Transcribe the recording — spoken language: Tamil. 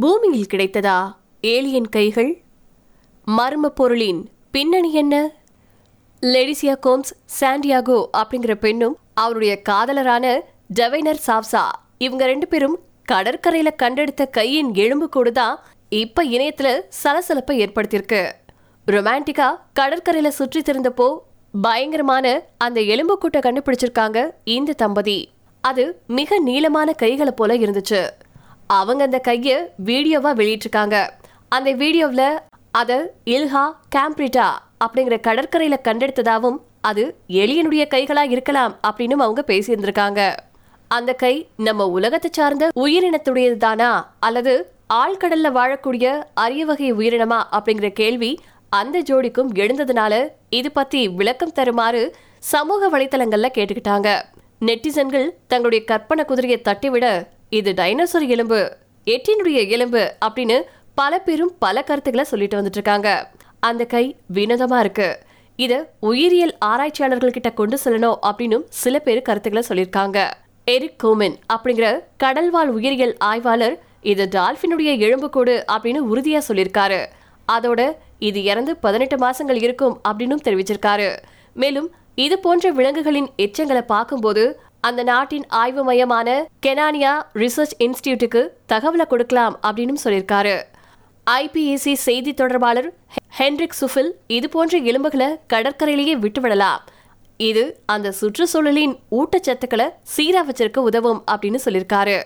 பூமியில் கிடைத்ததா? ஏலியன் கைகள்? மர்ம பொருளின் பின்னணி என்ன? லெடிசியா கோம்ஸ் சாண்டியாகோ அப்படிங்கிற பெண்ணும் அவருடைய காதலரான டவைனர் சாவ்சா. இவங்க ரெண்டு பேரும் கடற்கரையில கண்டெடுத்த கையின் எலும்பு கூடு தான் இப்ப இணையத்துல சலசலப்பை ஏற்படுத்தியிருக்கு. ரொமான்டிக்கா கடற்கரையில சுற்றி திறந்தப்போ பயங்கரமான அந்த எலும்பு கூட்டை கண்டுபிடிச்சிருக்காங்க இந்த தம்பதி. அது மிக நீளமான கைகளை போல இருந்துச்சு. அவங்க அந்த கையை வீடியோவா வெளியிட்டிருக்காங்க. அந்த வீடியோவில் அத இல்ஹா கேம்ப்ரிட்டா அப்படிங்கிற கடற்கரையில கண்டெடுத்ததாகவும் அது எலியனுடைய கைகளா இருக்கலாம் அப்படின்னு அவங்க பேசியிருந்திருக்காங்க. அந்த கை நம்ம உலகத்தை சார்ந்த உயிரினத்துடையது தானா அல்லது ஆழ்கடல்ல வாழக்கூடிய அரிய வகை உயிரினமா? அப்படிங்கிற கேள்வி அந்த ஜோடிக்கும் எழுந்ததுனால இது பத்தி விளக்கம் தருமாறு சமூக வலைத்தளங்கள்ல கேட்டுக்கிட்டாங்க. நெட்டிசன்கள் தங்களுடைய கற்பனை குதிரையை தட்டிவிட இது டைனோசர் எலும்பு எட்டினுடைய எலும்பு அப்படின்னு பல பேரும் பல கருத்துக்களை சொல்லிட்டு வந்துட்டு இருக்காங்க அந்த கை வினோதமா இருக்கு. இத உயிரியல் ஆராய்ச்சியாளர்கள் கிட்ட கொண்டு செல்லணும் அப்படின்னு சில பேர் கருத்துக்களை சொல்லியிருக்காங்க. எரிக் கோமென் அப்படிங்கிற கடல்வாழ் உயிரியல் ஆய்வாளர் இது டால்பினுடைய எலும்புக்கூடு அப்படின்னு உறுதியா சொல்லியிருக்காரு. அதோட இது இறந்து பதினெட்டு மாசங்கள் இருக்கும் அப்படின்னு தெரிவிச்சிருக்காரு. மேலும் இது போன்ற விலங்குகளின் எச்சங்களை பார்க்கும்போது அந்த நாட்டின் ஆய்வு மையமான கெனானியா ரிசர்ச் இன்ஸ்டியூட்டுக்கு தகவலை கொடுக்கலாம் அப்படின்னு சொல்லியிருக்காரு. ஐபிஎஸ்சி செய்தி தொடர்பாளர் ஹென்ரிக் சுஃபில் இது போன்ற எலும்புகளை கடற்கரையிலேயே விட்டுவிடலாம். இது அந்த சுற்றுச்சூழலின் ஊட்டச்சத்துக்களை சீரா வச்சிருக்க உதவும் அப்படின்னு சொல்லியிருக்காரு.